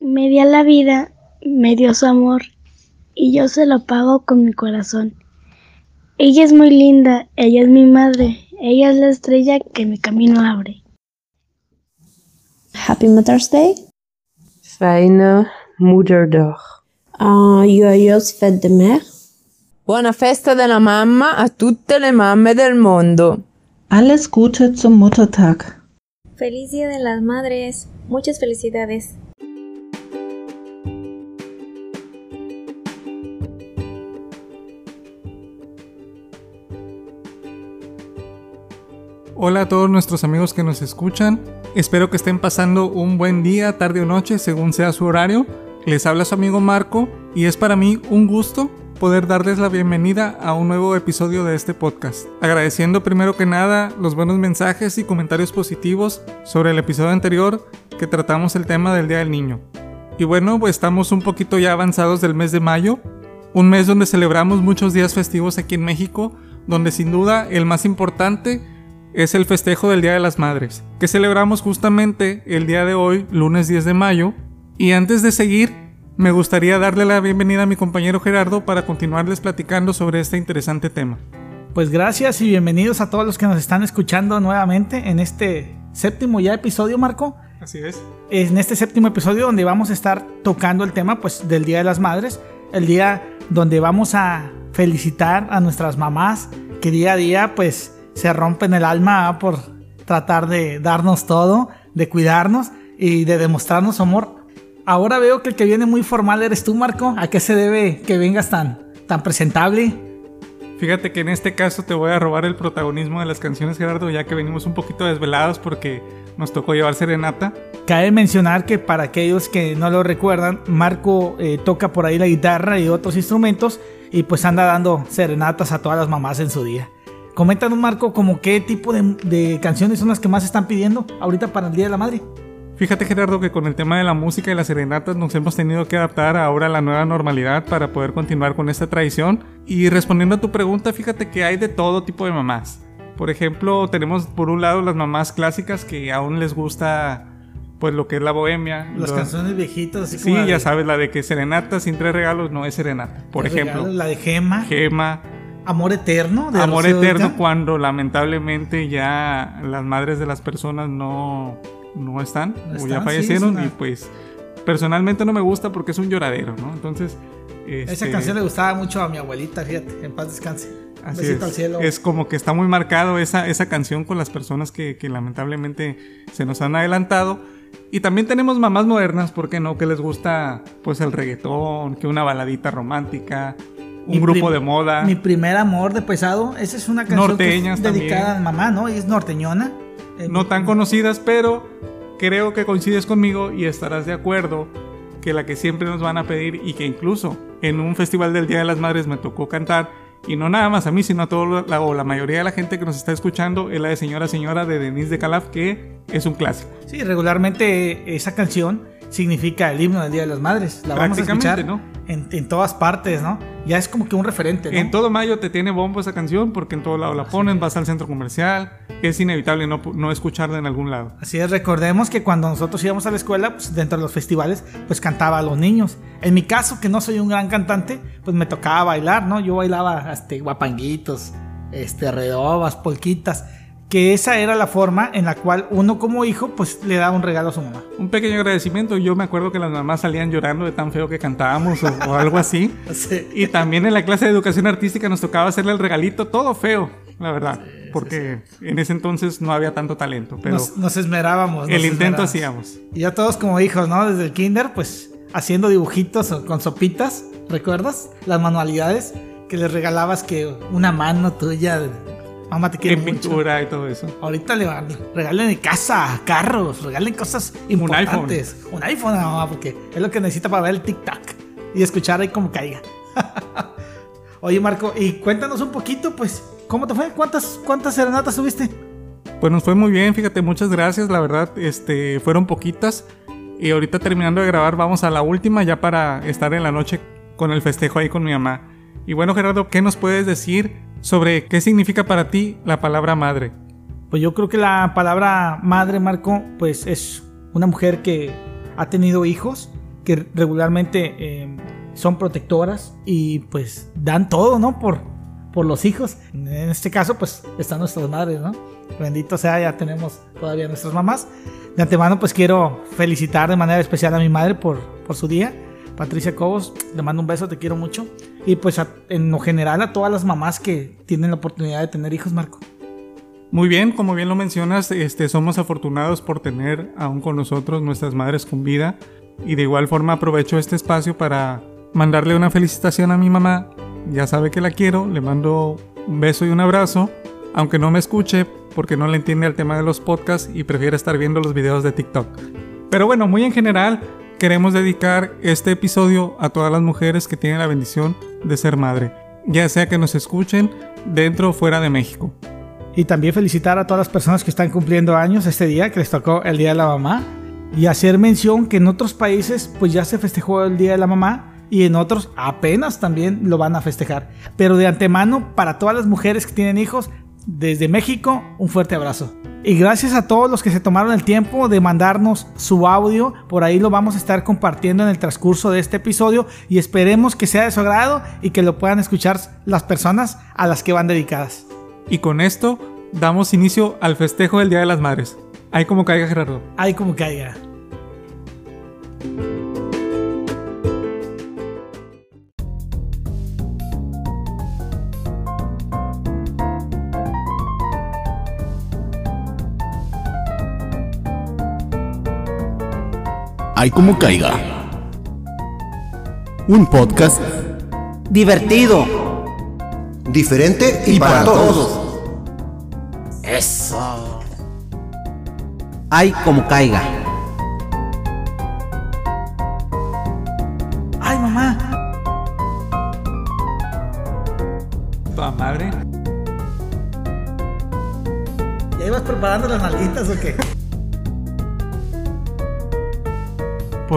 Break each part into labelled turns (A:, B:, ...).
A: me dio la vida, me dio su amor y yo se lo pago con mi corazón. Ella es muy linda, ella es mi madre, ella es la estrella que mi camino abre.
B: Happy Mother's Day.
C: Fijne moederdag.
B: Uh, joyeuse fête de mère.
C: Buona festa della mamma a tutte le mamme del mondo.
D: Alles Gute zum Muttertag.
E: Feliz Día de las Madres. Muchas felicidades.
F: Hola a todos nuestros amigos que nos escuchan. Espero que estén pasando un buen día, tarde o noche, según sea su horario. Les habla su amigo Marco y es para mí un gusto poder darles la bienvenida a un nuevo episodio de este podcast. Agradeciendo primero que nada los buenos mensajes y comentarios positivos sobre el episodio anterior que tratamos el tema del Día del Niño. Y bueno, pues estamos un poquito ya avanzados del mes de mayo, un mes donde celebramos muchos días festivos aquí en México, donde sin duda el más importante es el festejo del Día de las Madres, que celebramos justamente el día de hoy, lunes 10 de mayo. Y antes de seguir, me gustaría darle la bienvenida a mi compañero Gerardo para continuarles platicando sobre este interesante tema.
G: Pues gracias y bienvenidos a todos los que nos están escuchando nuevamente en este séptimo ya episodio, Marco.
F: Así es.
G: En este séptimo episodio donde vamos a estar tocando el tema pues del Día de las Madres, el día donde vamos a felicitar a nuestras mamás que día a día pues se rompen el alma por tratar de darnos todo, de cuidarnos y de demostrarnos amor. Ahora veo que el que viene muy formal eres tú, Marco. ¿A qué se debe que vengas tan, tan presentable?
F: Fíjate que en este caso te voy a robar el protagonismo de las canciones, Gerardo, ya que venimos un poquito desvelados porque nos tocó llevar serenata.
G: Cabe mencionar que para aquellos que no lo recuerdan, Marco eh, toca por ahí la guitarra y otros instrumentos y pues anda dando serenatas a todas las mamás en su día. Coméntanos, Marco, como qué tipo de, canciones son las que más están pidiendo ahorita para el Día de la Madre.
F: Fíjate Gerardo que con el tema de la música y las serenatas nos hemos tenido que adaptar ahora a la nueva normalidad para poder continuar con esta tradición. Y respondiendo a tu pregunta, fíjate que hay de todo tipo de mamás. Por ejemplo, tenemos por un lado las mamás clásicas que aún les gusta pues lo que es la bohemia.
G: Las canciones viejitas.
F: sí, ya sabes, la de que serenata sin tres regalos no es serenata. Por ejemplo.
G: la de Gema.
F: Gema.
G: Amor eterno.
F: De Amor eterno cuando lamentablemente ya las madres de las personas no, no están, o ya fallecieron y pues personalmente no me gusta porque es un lloradero, ¿no? Entonces...
G: Esa este, canción le gustaba mucho a mi abuelita, fíjate, en paz descanse.
F: Así es. Al cielo. es como que está muy marcado esa, esa canción con las personas que, que lamentablemente se nos han adelantado. Y también tenemos mamás modernas, ¿por qué no? Que les gusta pues el reggaetón, que una baladita romántica, un grupo de moda.
G: Mi primer amor de pesado, esa es una canción dedicada a mamá, ¿no? Y es norteñona.
F: Eh, no tan conocidas, pero creo que coincides conmigo y estarás de acuerdo que la que siempre nos van a pedir y que incluso en un festival del Día de las Madres me tocó cantar y no nada más a mí, sino a toda la, o la mayoría de la gente que nos está escuchando, es la de Señora Señora de Denise de Calaf, que es un clásico.
G: Sí, regularmente esa canción significa el himno del Día de las Madres. La vamos a escuchar ¿no? en, todas partes, ¿no? Ya es como que un referente, ¿no?
F: En todo mayo te tiene bombo esa canción porque en todo lado la ponen, vas al centro comercial, es inevitable no, no escucharla en algún lado.
G: Así es, recordemos que cuando nosotros íbamos a la escuela, pues dentro de los festivales, pues cantaba a los niños. En mi caso, que no soy un gran cantante, pues me tocaba bailar, ¿no? Yo bailaba este, guapanguitos, este, redobas, polquitas que esa era la forma en la cual uno como hijo pues le daba un regalo a su mamá.
F: Un pequeño agradecimiento, yo me acuerdo que las mamás salían llorando de tan feo que cantábamos o, algo así. Y también en la clase de educación artística nos tocaba hacerle el regalito todo feo, la verdad, porque en ese entonces no había tanto talento, pero
G: nos, esmerábamos.
F: el intento hacíamos.
G: Y ya todos como hijos, ¿no? Desde el kinder pues haciendo dibujitos con sopitas, ¿recuerdas? Las manualidades que les regalabas que una mano tuya Mamá te quiere
F: en pintura y todo eso.
G: Ahorita le regalen casa, carros, regalen cosas importantes. Un iPhone. Un iPhone mamá, porque es lo que necesita para ver el TikTok y escuchar ahí como caiga. Oye, Marco, y cuéntanos un poquito, pues, ¿cómo te fue? ¿Cuántas, cuántas serenatas tuviste?
F: Pues nos fue muy bien, fíjate, muchas gracias, la verdad, este, fueron poquitas. Y ahorita terminando de grabar, vamos a la última ya para estar en la noche con el festejo ahí con mi mamá. Y bueno, Gerardo, ¿qué nos puedes decir sobre qué significa para ti la palabra madre.
G: Pues yo creo que la palabra madre, Marco, pues es una mujer que ha tenido hijos que regularmente eh, son protectoras y pues dan todo, ¿no? Por, por los hijos. En este caso, pues están nuestras madres, ¿no? Bendito sea, ya tenemos todavía nuestras mamás. De antemano, pues quiero felicitar de manera especial a mi madre por, por su día. Patricia Cobos, le mando un beso, te quiero mucho. Y pues en lo general a todas las mamás que tienen la oportunidad de tener hijos, Marco.
F: Muy bien, como bien lo mencionas, este, somos afortunados por tener aún con nosotros nuestras madres con vida. Y de igual forma aprovecho este espacio para mandarle una felicitación a mi mamá. Ya sabe que la quiero, le mando un beso y un abrazo. Aunque no me escuche porque no le entiende al tema de los podcasts y prefiere estar viendo los videos de TikTok. Pero bueno, muy en general, queremos dedicar este episodio a todas las mujeres que tienen la bendición de ser madre. Ya sea que nos escuchen dentro o fuera de México.
G: Y también felicitar a todas las personas que están cumpliendo años este día, que les tocó el Día de la Mamá. Y hacer mención que en otros países pues ya se festejó el Día de la Mamá y en otros apenas también lo van a festejar. Pero de antemano, para todas las mujeres que tienen hijos, desde México, un fuerte abrazo. Y gracias a todos los que se tomaron el tiempo de mandarnos su audio. Por ahí lo vamos a estar compartiendo en el transcurso de este episodio y esperemos que sea de su agrado y que lo puedan escuchar las personas a las que van dedicadas.
F: Y con esto damos inicio al festejo del Día de las Madres. Ahí como caiga Gerardo.
G: Ay, como caiga.
H: Ay como caiga. Un podcast
I: divertido,
J: diferente y, para, todos.
I: Eso. Ay como caiga.
G: Ay, mamá.
F: Toda madre.
G: ¿Ya ibas preparando las nalguitas o qué?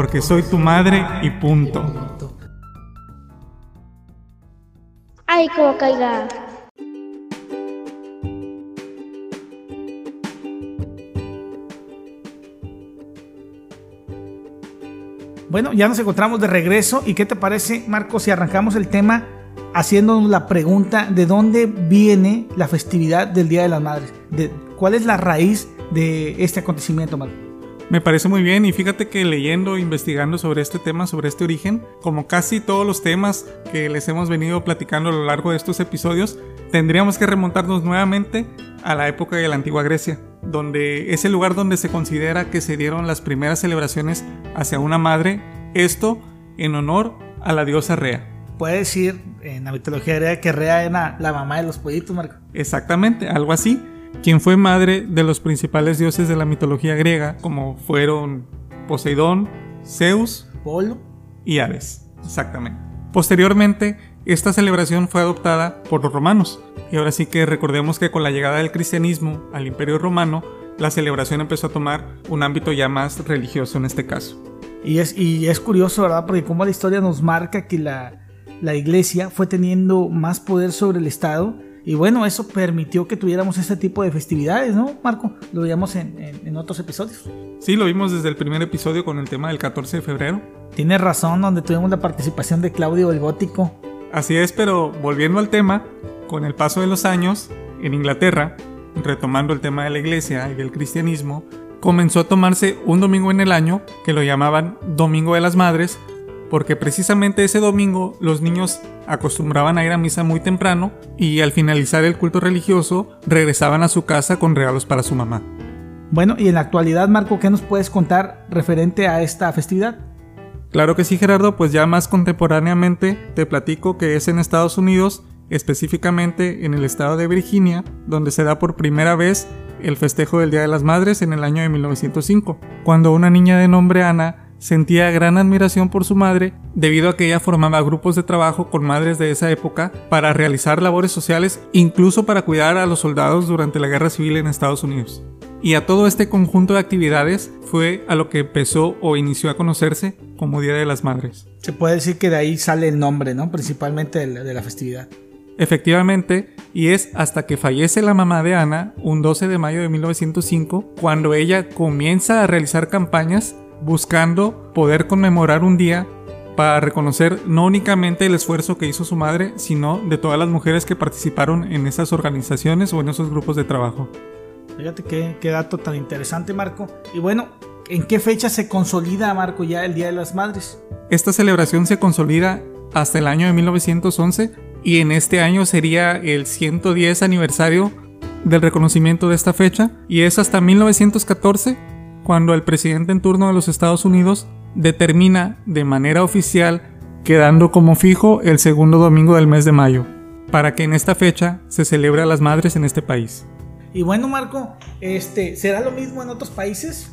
F: Porque soy tu madre y punto.
A: Ay, como caiga.
G: Bueno, ya nos encontramos de regreso. ¿Y qué te parece, Marco, si arrancamos el tema haciéndonos la pregunta de dónde viene la festividad del Día de las Madres? De, ¿Cuál es la raíz de este acontecimiento, Marco?
F: Me parece muy bien y fíjate que leyendo, investigando sobre este tema, sobre este origen, como casi todos los temas que les hemos venido platicando a lo largo de estos episodios, tendríamos que remontarnos nuevamente a la época de la antigua Grecia, donde es el lugar donde se considera que se dieron las primeras celebraciones hacia una madre, esto en honor a la diosa Rea.
G: Puede decir en la mitología griega que Rea era la mamá de los pollitos, Marco.
F: Exactamente, algo así quien fue madre de los principales dioses de la mitología griega, como fueron Poseidón, Zeus,
G: Polo
F: y Hades. Exactamente. Posteriormente, esta celebración fue adoptada por los romanos. Y ahora sí que recordemos que con la llegada del cristianismo al imperio romano, la celebración empezó a tomar un ámbito ya más religioso en este caso.
G: Y es, y es curioso, ¿verdad? Porque como la historia nos marca que la, la iglesia fue teniendo más poder sobre el Estado y bueno, eso permitió que tuviéramos este tipo de festividades, ¿no, Marco? Lo veíamos en, en, en, otros episodios.
F: Sí, lo vimos desde el primer episodio con el tema del 14 de febrero.
G: Tienes razón, donde tuvimos la participación de Claudio el Gótico.
F: Así es, pero volviendo al tema, con el paso de los años, en Inglaterra, retomando el tema de la iglesia y del cristianismo, comenzó a tomarse un domingo en el año que lo llamaban Domingo de las Madres, porque precisamente ese domingo los niños acostumbraban a ir a misa muy temprano y al finalizar el culto religioso regresaban a su casa con regalos para su mamá.
G: Bueno, y en la actualidad, Marco, ¿qué nos puedes contar referente a esta festividad?
F: Claro que sí, Gerardo, pues ya más contemporáneamente te platico que es en Estados Unidos, específicamente en el estado de Virginia, donde se da por primera vez el festejo del Día de las Madres en el año de 1905, cuando una niña de nombre Ana sentía gran admiración por su madre debido a que ella formaba grupos de trabajo con madres de esa época para realizar labores sociales, incluso para cuidar a los soldados durante la guerra civil en Estados Unidos. Y a todo este conjunto de actividades fue a lo que empezó o inició a conocerse como Día de las Madres.
G: Se puede decir que de ahí sale el nombre, ¿no? Principalmente de la, festividad.
F: Efectivamente, y es hasta que fallece la mamá de Ana, un 12 de mayo de 1905, cuando ella comienza a realizar campañas buscando poder conmemorar un día para reconocer no únicamente el esfuerzo que hizo su madre, sino de todas las mujeres que participaron en esas organizaciones o en esos grupos de trabajo.
G: Fíjate qué, qué dato tan interesante, Marco. Y bueno, ¿en qué fecha se consolida, Marco, ya el Día de las Madres?
F: Esta celebración se consolida hasta el año de 1911 y en este año sería el 110 aniversario del reconocimiento de esta fecha y es hasta 1914 cuando el presidente en turno de los Estados Unidos determina de manera oficial quedando como fijo el segundo domingo del mes de mayo, para que en esta fecha se celebre a las madres en este país.
G: Y bueno, Marco, este, ¿será lo mismo en otros países?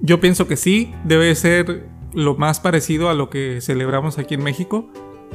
F: Yo pienso que sí, debe ser lo más parecido a lo que celebramos aquí en México,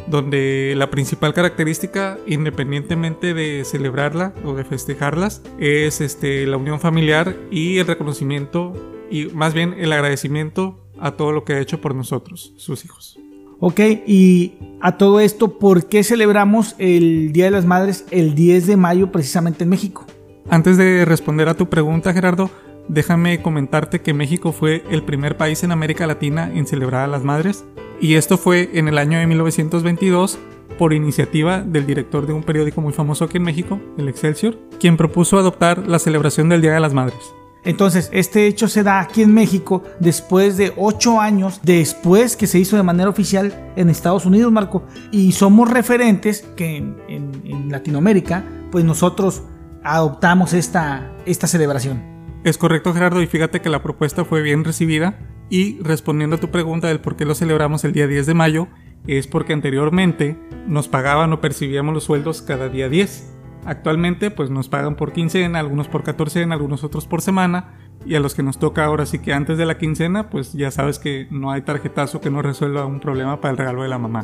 F: donde la principal característica, independientemente de celebrarla o de festejarlas, es este, la unión familiar y el reconocimiento y más bien el agradecimiento a todo lo que ha hecho por nosotros, sus hijos.
G: Ok, y a todo esto, ¿por qué celebramos el Día de las Madres el 10 de mayo precisamente en México?
F: Antes de responder a tu pregunta, Gerardo, déjame comentarte que México fue el primer país en América Latina en celebrar a las madres, y esto fue en el año de 1922 por iniciativa del director de un periódico muy famoso aquí en México, el Excelsior, quien propuso adoptar la celebración del Día de las Madres.
G: Entonces, este hecho se da aquí en México después de ocho años después que se hizo de manera oficial en Estados Unidos, Marco. Y somos referentes que en, Latinoamérica, pues nosotros adoptamos esta, esta celebración.
F: Es correcto, Gerardo, y fíjate que la propuesta fue bien recibida. Y respondiendo a tu pregunta del por qué lo celebramos el día 10 de mayo, es porque anteriormente nos pagaban o percibíamos los sueldos cada día 10. Actualmente, pues nos pagan por quincena, algunos por 14, algunos otros por semana. Y a los que nos toca ahora sí que antes de la quincena, pues ya sabes que no hay tarjetazo que no resuelva un problema para el regalo de la mamá.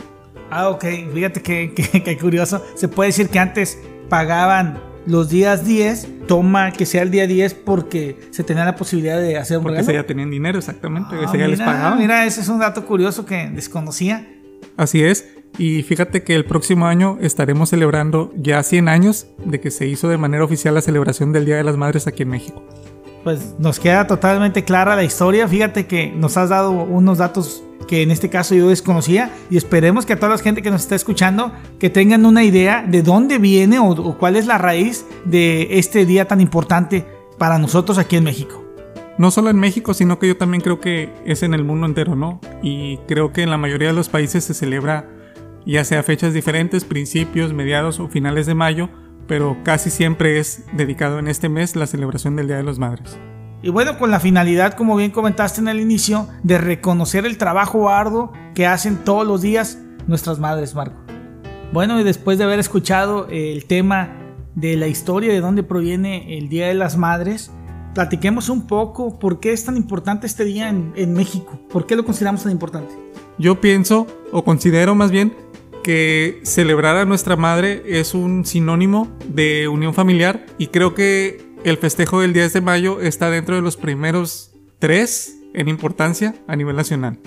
G: Ah, ok. Fíjate que, que- que curioso. Se puede decir que antes pagaban los días 10, toma que sea el día 10 porque se tenía la posibilidad de hacer un
F: Porque
G: regalo.
F: ese ya tenían dinero, exactamente.
G: Ah,
F: ese ya les pagaban.
G: Mira, ese es un dato curioso que desconocía.
F: Así es, y fíjate que el próximo año estaremos celebrando ya 100 años de que se hizo de manera oficial la celebración del Día de las Madres aquí en México.
G: Pues nos queda totalmente clara la historia. Fíjate que nos has dado unos datos que en este caso yo desconocía y esperemos que a toda la gente que nos está escuchando que tengan una idea de dónde viene o, o cuál es la raíz de este día tan importante para nosotros aquí en México.
F: No solo en México, sino que yo también creo que es en el mundo entero, ¿no? Y creo que en la mayoría de los países se celebra ya sea fechas diferentes, principios, mediados o finales de mayo, pero casi siempre es dedicado en este mes la celebración del Día de las Madres.
G: Y bueno, con la finalidad, como bien comentaste en el inicio, de reconocer el trabajo arduo que hacen todos los días nuestras madres, Marco. Bueno, y después de haber escuchado el tema de la historia de dónde proviene el Día de las Madres, platiquemos un poco por qué es tan importante este día en, en México. ¿Por qué lo consideramos tan importante?
F: Yo pienso, o considero más bien, que celebrar a nuestra madre es un sinónimo de unión familiar y creo que el festejo del 10 de mayo está dentro de los primeros tres en importancia a nivel nacional.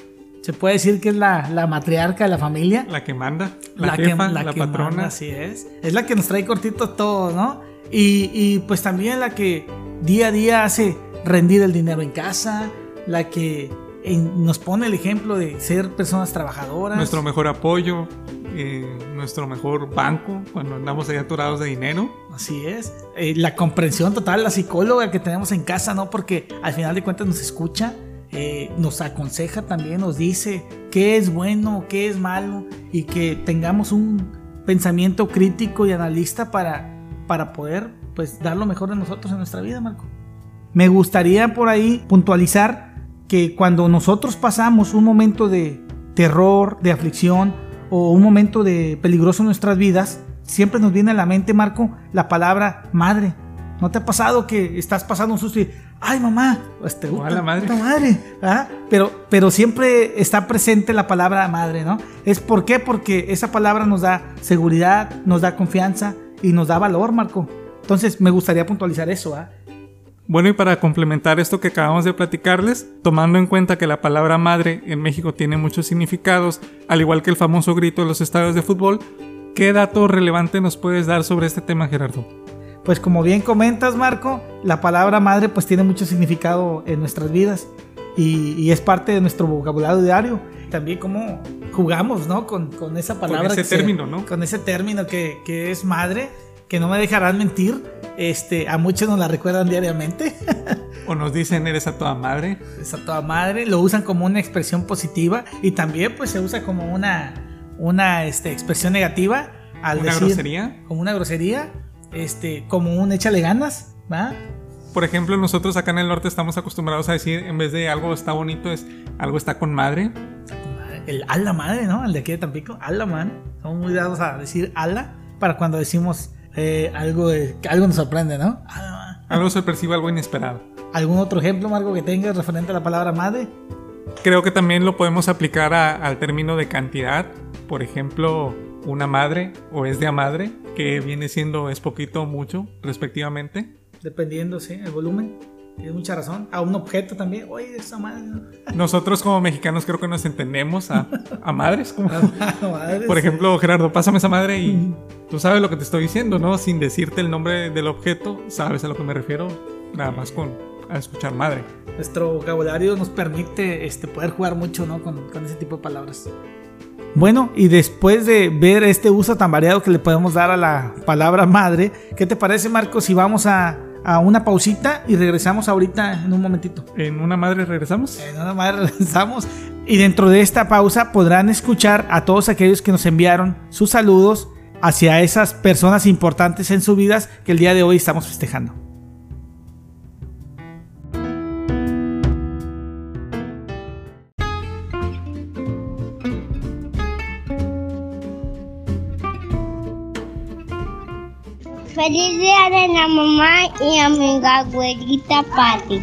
G: Se puede decir que es la, la matriarca de la familia.
F: La que manda, la,
G: que-
F: la,
G: que
F: patrona.
G: manda, así es. Es la que nos trae cortitos todos, ¿no? Y, y, pues también la que día a día hace rendir el dinero en casa, la que en- nos pone el ejemplo de ser personas trabajadoras.
F: Nuestro mejor apoyo, eh, nuestro mejor banco cuando andamos ahí atorados de dinero.
G: Así es. Eh, la comprensión total, la psicóloga que tenemos en casa, ¿no? Porque al final de cuentas nos escucha, eh, nos aconseja también, nos dice qué es bueno, qué es malo y que tengamos un pensamiento crítico y analista para, para poder pues dar lo mejor de nosotros en nuestra vida, Marco. Me gustaría por ahí puntualizar que cuando nosotros pasamos un momento de terror, de aflicción o un momento de peligroso en nuestras vidas, siempre nos viene a la mente, Marco, la palabra madre. ¿No te ha pasado que estás pasando un susto y, ay mamá, este,
F: O a la madre.
G: puta madre, ¿ah? Pero, pero siempre está presente la palabra madre, ¿no? ¿Es por qué? Porque esa palabra nos da seguridad, nos da confianza y nos da valor, Marco. Entonces me gustaría puntualizar eso, ¿ah?
F: Bueno, y para complementar esto que acabamos de platicarles, tomando en cuenta que la palabra madre en México tiene muchos significados, al igual que el famoso grito de los estadios de fútbol, ¿qué dato relevante nos puedes dar sobre este tema, Gerardo?
G: Pues como bien comentas, Marco, la palabra madre pues tiene mucho significado en nuestras vidas. y, y es parte de nuestro vocabulario diario. También cómo jugamos, ¿no? Con, con esa palabra.
F: ese
G: que se-
F: término, ¿no?
G: Con ese término que, que es madre, que no me dejarán mentir. Este, a muchos nos la recuerdan diariamente.
F: O nos dicen eres a toda madre.
G: Es a toda madre. Lo usan como una expresión positiva y también pues se usa como una, una este, expresión negativa. Al
F: ¿Una
G: decir,
F: grosería?
G: Como una grosería. Este, como un échale ganas, ¿va?
F: Por ejemplo, nosotros acá en el norte estamos acostumbrados a decir, en vez de algo está bonito, es algo está con madre.
G: El ala madre, ¿no? El de aquí de Tampico, ala man. Somos muy dados a decir ala para cuando decimos eh, algo, de- algo nos sorprende, ¿no?
F: Algo sorpresivo, algo inesperado.
G: ¿Algún otro ejemplo, Marco, que tengas referente a la palabra madre?
F: Creo que también lo podemos aplicar a- al término de cantidad. Por ejemplo, una madre o es de a madre, que viene siendo es poquito o mucho, respectivamente.
G: Dependiendo, sí, el volumen. Tienes mucha razón. A un objeto también. Oye, esa madre. ¿no?
F: Nosotros como mexicanos creo que nos entendemos a, a madres. como-
G: Madre,
F: por
G: sí.
F: ejemplo, Gerardo, pásame esa madre y tú sabes lo que te estoy diciendo, ¿no? Sin decirte el nombre del objeto, sabes a lo que me refiero, nada más con a escuchar madre.
G: Nuestro vocabulario nos permite este, poder jugar mucho ¿no? con, con ese tipo de palabras. Bueno, y después de ver este uso tan variado que le podemos dar a la palabra madre, ¿qué te parece, Marco, si vamos a, a una pausita y regresamos ahorita en un momentito?
F: ¿En una madre regresamos?
G: En una madre regresamos. Y dentro de esta pausa podrán escuchar a todos aquellos que nos enviaron sus saludos hacia esas personas importantes en sus vidas que el día de hoy estamos festejando.
H: Feliz día de la mamá y a mi abuelita Patti.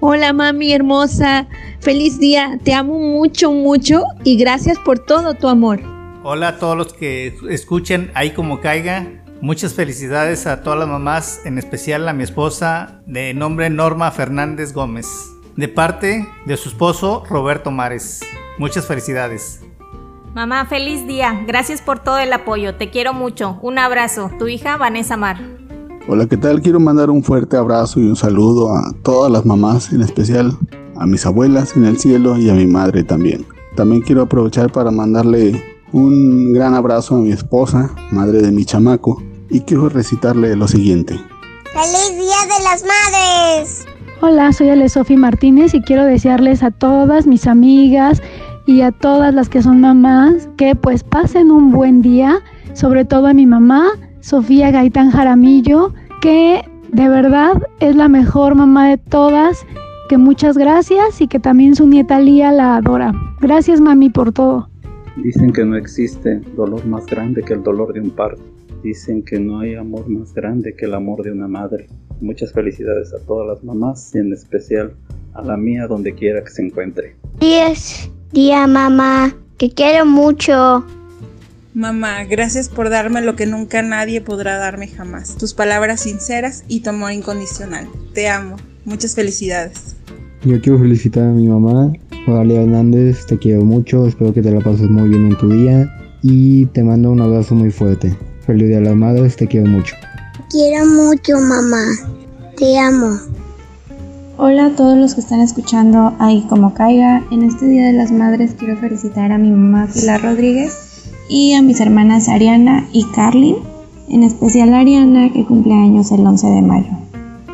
K: Hola mami hermosa, feliz día, te amo mucho, mucho y gracias por todo tu amor.
L: Hola a todos los que escuchen ahí como caiga. Muchas felicidades a todas las mamás, en especial a mi esposa de nombre Norma Fernández Gómez, de parte de su esposo Roberto Mares. Muchas felicidades.
E: Mamá, feliz día. Gracias por todo el apoyo. Te quiero mucho. Un abrazo. Tu hija Vanessa Mar.
M: Hola, ¿qué tal? Quiero mandar un fuerte abrazo y un saludo a todas las mamás, en especial a mis abuelas en el cielo y a mi madre también. También quiero aprovechar para mandarle un gran abrazo a mi esposa, madre de mi chamaco, y quiero recitarle lo siguiente.
H: ¡Feliz día de las madres!
N: Hola, soy Ale Sofi Martínez y quiero desearles a todas mis amigas y a todas las que son mamás que pues pasen un buen día, sobre todo a mi mamá, Sofía Gaitán Jaramillo, que de verdad es la mejor mamá de todas, que muchas gracias y que también su nieta Lía la adora. Gracias mami por todo.
O: Dicen que no existe dolor más grande que el dolor de un parto. Dicen que no hay amor más grande que el amor de una madre. Muchas felicidades a todas las mamás y en especial a la mía donde quiera que se encuentre.
H: Feliz día, mamá. Que quiero mucho.
P: Mamá, gracias por darme lo que nunca nadie podrá darme jamás. Tus palabras sinceras y tu amor incondicional. Te amo. Muchas felicidades.
Q: Yo quiero felicitar a mi mamá, Oralia Hernández, te quiero mucho, espero que te la pases muy bien en tu día y te mando un abrazo muy fuerte. Feliz Día de las Madres, te quiero mucho.
H: Quiero mucho, mamá. Te amo.
R: Hola a todos los que están escuchando ahí como caiga. En este Día de las Madres quiero felicitar a mi mamá Pilar Rodríguez y a mis hermanas Ariana y Carlin, en especial a Ariana que cumple años el 11 de mayo.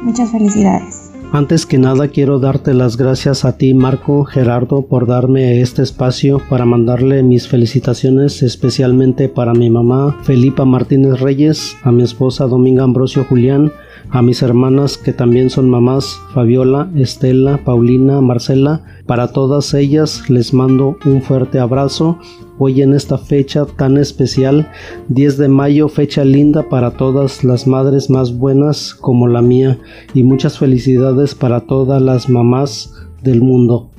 R: Muchas felicidades.
S: Antes que nada quiero darte las gracias a ti Marco Gerardo por darme este espacio para mandarle mis felicitaciones especialmente para mi mamá Felipa Martínez Reyes, a mi esposa Dominga Ambrosio Julián, a mis hermanas que también son mamás Fabiola, Estela, Paulina, Marcela. Para todas ellas les mando un fuerte abrazo hoy en esta fecha tan especial, 10 de mayo, fecha linda para todas las madres más buenas como la mía y muchas felicidades para todas las mamás del mundo.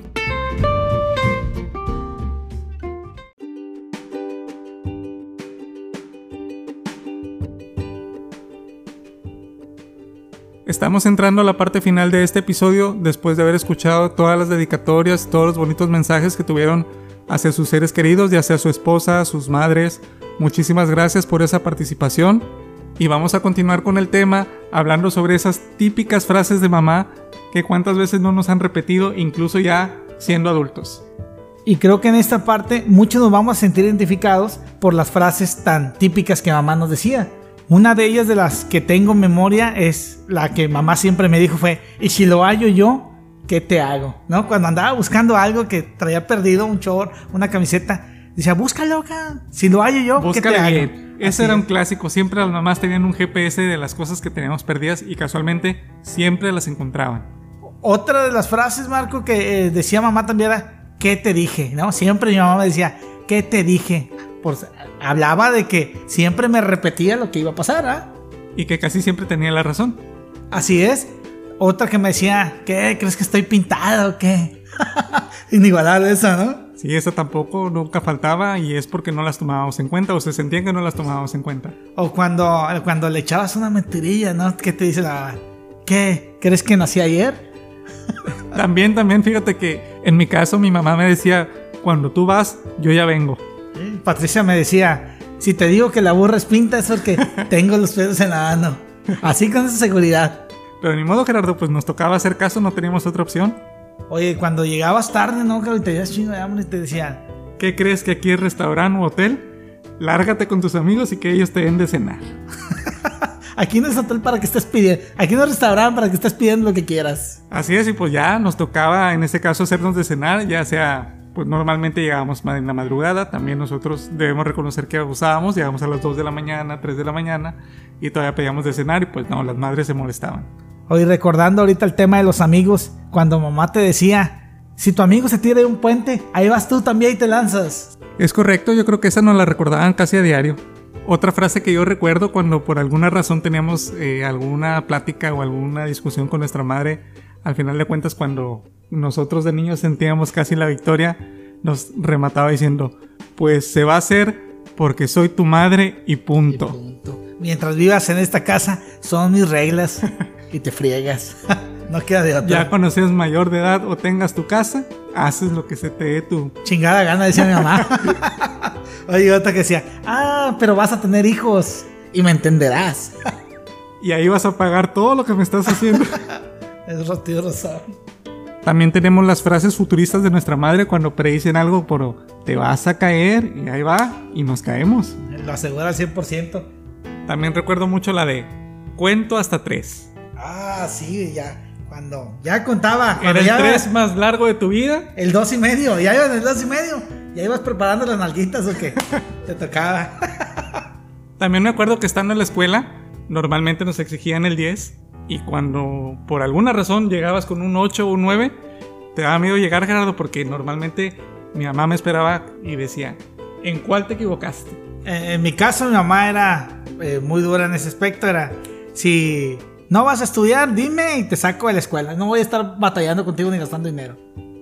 F: Estamos entrando a la parte final de este episodio después de haber escuchado todas las dedicatorias, todos los bonitos mensajes que tuvieron hacia sus seres queridos, ya sea su esposa, sus madres. Muchísimas gracias por esa participación. Y vamos a continuar con el tema hablando sobre esas típicas frases de mamá que cuántas veces no nos han repetido, incluso ya siendo adultos.
G: Y creo que en esta parte muchos nos vamos a sentir identificados por las frases tan típicas que mamá nos decía. Una de ellas de las que tengo en memoria es la que mamá siempre me dijo fue, y si lo hallo yo, ¿qué te hago? ¿No? Cuando andaba buscando algo que traía perdido, un short, una camiseta, decía, búscalo acá, si lo hallo yo, ¿qué te
F: Búscale
G: hago?
F: bien. Ese
G: Así
F: era un
G: es.
F: clásico. Siempre las mamás tenían un GPS de las cosas que teníamos perdidas y casualmente siempre las encontraban.
G: Otra de las frases, Marco, que eh, decía mamá también era, ¿qué te dije? ¿No? Siempre mi mamá me decía, ¿qué te dije? Pues hablaba de que siempre me repetía lo que iba a pasar, ¿ah?
F: Y que casi siempre tenía la razón.
G: Así es. Otra que me decía, ¿qué? ¿Crees que estoy pintado o qué? Inigualable eso, ¿no?
F: Sí, esa tampoco nunca faltaba y es porque no las tomábamos en cuenta o se sentían que no las tomábamos en cuenta.
G: O cuando, cuando le echabas una mentirilla, ¿no? ¿Qué te dice la... ¿Qué? ¿Crees que nací ayer?
F: También, también, fíjate que en mi caso mi mamá me decía, cuando tú vas, yo ya vengo.
G: Patricia me decía, si te digo que la burra es pinta es porque tengo los pelos en la mano. Así con esa seguridad.
F: Pero ni modo, Gerardo, pues nos tocaba hacer caso, no teníamos otra opción.
G: Oye, cuando llegabas tarde, ¿no? Que te tenías chingo de hambre y te decían,
F: ¿Qué crees que aquí es restaurante o hotel? Lárgate con tus amigos y que ellos te den de cenar.
G: aquí no es hotel para que estés pidiendo, aquí no es restaurante para que estés pidiendo lo que quieras.
F: Así es, y pues ya nos tocaba en este caso hacernos de cenar, ya sea, pues normalmente llegábamos en la madrugada, también nosotros debemos reconocer que abusábamos, llegamos a las 2 de la mañana, 3 de la mañana, y todavía pedíamos de cenar, y pues no, las madres se molestaban.
G: Hoy recordando ahorita el tema de los amigos, cuando mamá te decía, si tu amigo se tira de un puente, ahí vas tú también y te lanzas.
F: Es correcto, yo creo que esa nos la recordaban casi a diario. Otra frase que yo recuerdo cuando por alguna razón teníamos eh, alguna plática o alguna discusión con nuestra madre, al final de cuentas cuando nosotros de niños sentíamos casi la victoria, nos remataba diciendo, pues se va a hacer porque soy tu madre y punto.
G: Mientras vivas en esta casa, son mis reglas y te friegas. no queda de otra.
F: Ya cuando seas mayor de edad o tengas tu casa, haces lo que se te dé tu
G: Chingada gana, decía mi mamá. Oye, otra que decía, ah, pero vas a tener hijos y me entenderás.
F: y ahí vas a pagar todo lo que me estás haciendo.
G: es rotido rosado.
F: También tenemos las frases futuristas de nuestra madre cuando predicen algo por te vas a caer y ahí va y nos caemos.
G: Lo asegura al 100%.
F: También recuerdo mucho la de cuento hasta tres.
G: Ah, sí, ya. Cuando ya contaba.
F: Era
G: Cuando
F: el
G: ya
F: tres más largo de tu vida.
G: El dos y medio. Ya iba en el dos y medio. Ya ibas preparando las nalguitas o qué. Te tocaba.
F: También me acuerdo que estando en la escuela, normalmente nos exigían el 10 y cuando por alguna razón llegabas con un 8 o un 9, te daba miedo llegar, Gerardo, porque normalmente mi mamá me esperaba y decía, ¿en cuál te equivocaste?
G: Eh, en mi caso, mi mamá era eh, muy dura en ese aspecto. Era, si no vas a estudiar, dime y te saco de la escuela. No voy a estar batallando contigo ni gastando dinero.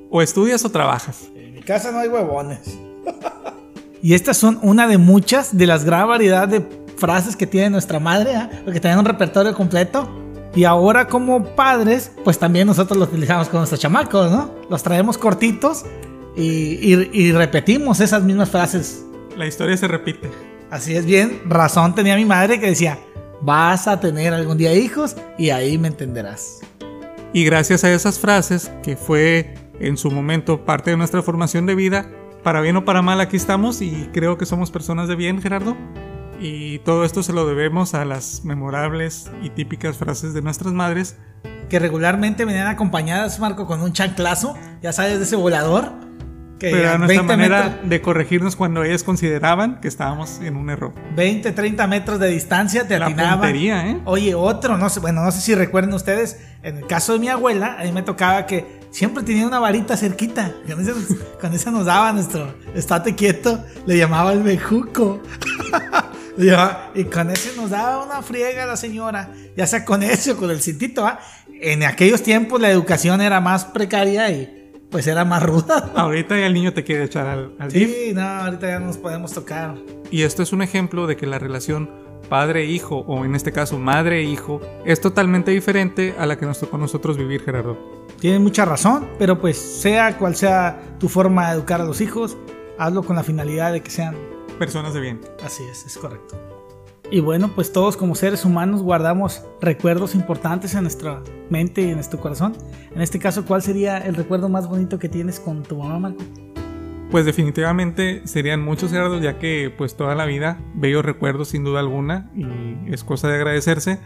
F: O estudias o trabajas.
G: En mi casa no hay huevones. y estas son una de muchas de las gran variedad de frases que tiene nuestra madre, ¿ah? porque tienen un repertorio completo. Y ahora como padres, pues también nosotros los utilizamos con nuestros chamacos, ¿no? Los traemos cortitos y, y- y repetimos esas mismas frases.
F: La historia se repite.
G: Así es bien, razón tenía mi madre que decía, vas a tener algún día hijos y ahí me entenderás.
F: Y gracias a esas frases, que fue en su momento parte de nuestra formación de vida, para bien o para mal aquí estamos y creo que somos personas de bien, Gerardo. Y todo esto se lo debemos a las memorables y típicas frases de nuestras madres.
G: Que regularmente venían acompañadas, Marco, con un chanclazo, ya sabes, de ese volador. Que
F: Pero nuestra
G: 20
F: manera
G: metros-
F: de corregirnos cuando ellas consideraban que estábamos en un error.
G: 20, 30 metros de distancia te
F: La
G: atinaban.
F: puntería, ¿eh?
G: Oye, otro, no sé, bueno, no sé si recuerden ustedes, en el caso de mi abuela, a mí me tocaba que siempre tenía una varita cerquita. Con esa, con esa nos daba nuestro estate quieto, le llamaba el bejuco. Y con ese nos daba una friega la señora, ya sea con ese o con el cintito, ¿ah? En aquellos tiempos la educación era más precaria y pues era más ruda.
F: Ahorita ya el niño te quiere echar al, al.
G: Sí, no, ahorita ya no nos podemos tocar.
F: Y esto es un ejemplo de que la relación padre-hijo, o en este caso madre-hijo, es totalmente diferente a la que nos tocó a nosotros vivir, Gerardo.
G: Tienen mucha razón, pero pues sea cual sea tu forma de educar a los hijos, hazlo con la finalidad de que sean
F: Personas de bien.
G: Así es, es correcto. Y bueno, pues todos como seres humanos guardamos recuerdos importantes en nuestra mente y en nuestro corazón. En este caso, ¿cuál sería el recuerdo más bonito que tienes con tu mamá, Marco?
F: Pues definitivamente serían muchos Gerardo, ya que pues toda la vida bellos recuerdos sin duda alguna y es cosa de agradecerse.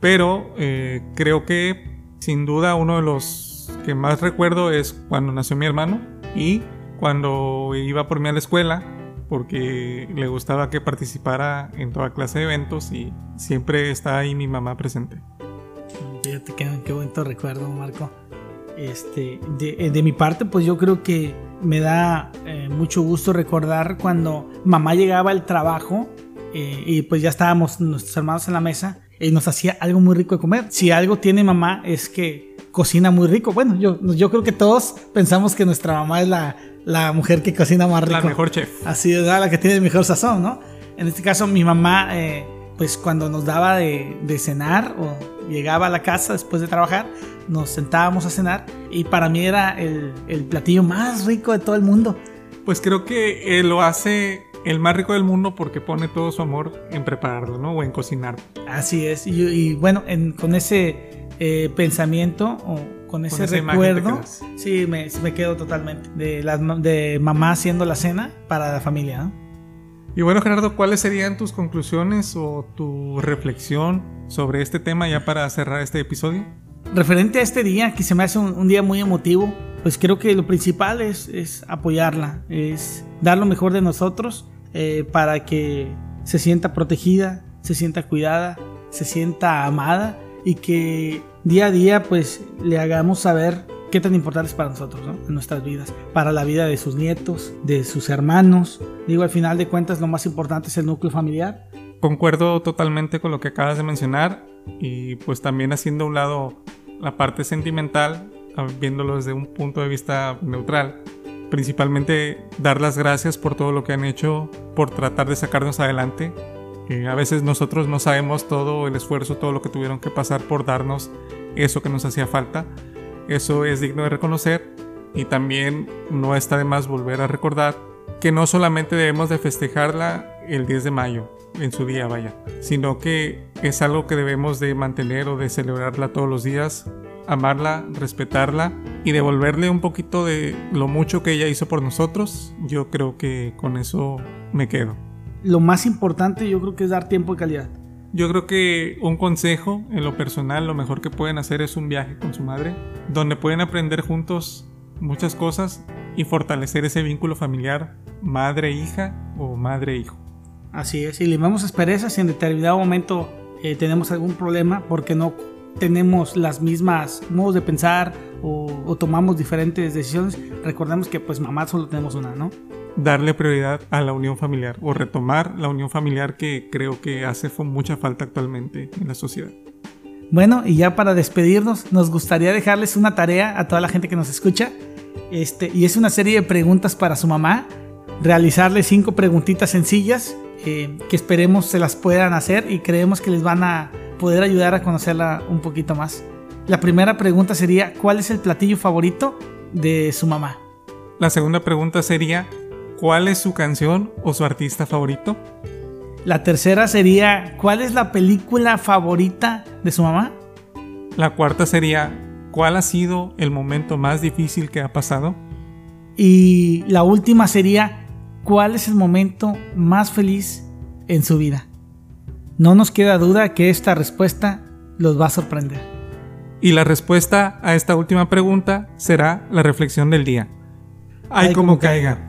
F: Pero eh, creo que sin duda uno de los que más recuerdo es cuando nació mi hermano y cuando iba por mí a la escuela porque le gustaba que participara en toda clase de eventos y siempre está ahí mi mamá presente.
G: Fíjate qué, qué bonito recuerdo, Marco. Este, de, de, mi parte, pues yo creo que me da eh, mucho gusto recordar cuando mamá llegaba al trabajo eh, y pues ya estábamos nuestros hermanos en la mesa y nos hacía algo muy rico de comer. Si algo tiene mamá es que cocina muy rico. Bueno, yo, yo creo que todos pensamos que nuestra mamá es la, la mujer que cocina más rico.
F: La mejor chef.
G: Así es, la que tiene el mejor sazón, ¿no? En este caso, mi mamá, eh, pues cuando nos daba de, de, cenar o llegaba a la casa después de trabajar, nos sentábamos a cenar y para mí era el, el platillo más rico de todo el mundo.
F: Pues creo que eh, lo hace el más rico del mundo porque pone todo su amor en prepararlo, ¿no? O en cocinar.
G: Así es. Y, y bueno, en, con ese eh, pensamiento o con ese con recuerdo, sí, me, me, quedo totalmente de, la, de mamá haciendo la cena para la familia, ¿no?
F: Y bueno, Gerardo, ¿cuáles serían tus conclusiones o tu reflexión sobre este tema ya para cerrar este episodio?
G: Referente a este día, que se me hace un, un día muy emotivo, pues creo que lo principal es, es, apoyarla, es dar lo mejor de nosotros eh, para que se sienta protegida, se sienta cuidada, se sienta amada y que día a día pues le hagamos saber qué tan importante es para nosotros, ¿no? En nuestras vidas, para la vida de sus nietos, de sus hermanos. Digo, al final de cuentas lo más importante es el núcleo familiar.
F: Concuerdo totalmente con lo que acabas de mencionar y pues también haciendo a un lado la parte sentimental, viéndolo desde un punto de vista neutral. Principalmente dar las gracias por todo lo que han hecho, por tratar de sacarnos adelante. A veces nosotros no sabemos todo el esfuerzo, todo lo que tuvieron que pasar por darnos eso que nos hacía falta. Eso es digno de reconocer y también no está de más volver a recordar que no solamente debemos de festejarla el 10 de mayo, en su día vaya, sino que es algo que debemos de mantener o de celebrarla todos los días, amarla, respetarla y devolverle un poquito de lo mucho que ella hizo por nosotros. Yo creo que con eso me quedo.
G: Lo más importante yo creo que es dar tiempo de calidad.
F: Yo creo que un consejo en lo personal, lo mejor que pueden hacer es un viaje con su madre, donde pueden aprender juntos muchas cosas y fortalecer ese vínculo familiar madre-hija o madre-hijo.
G: Así es, y limamos asperezas si en determinado momento eh, tenemos algún problema porque no tenemos las mismas modos de pensar o, o, tomamos diferentes decisiones, recordemos que pues mamá solo tenemos una, ¿no?
F: Darle prioridad a la unión familiar o retomar la unión familiar que creo que hace mucha falta actualmente en la sociedad.
G: Bueno, y ya para despedirnos, nos gustaría dejarles una tarea a toda la gente que nos escucha. Este, y es una serie de preguntas para su mamá. Realizarle cinco preguntitas sencillas eh, que esperemos se las puedan hacer y creemos que les van a poder ayudar a conocerla un poquito más. La primera pregunta sería, ¿cuál es el platillo favorito de su mamá?
F: La segunda pregunta sería, ¿cuál es su canción o su artista favorito?
G: La tercera sería, ¿cuál es la película favorita de su mamá?
F: La cuarta sería, ¿cuál ha sido el momento más difícil que ha pasado?
G: Y la última sería, ¿cuál es el momento más feliz en su vida? No nos queda duda que esta respuesta los va a sorprender.
F: Y la respuesta a esta última pregunta será la reflexión del día. Ay, como caiga.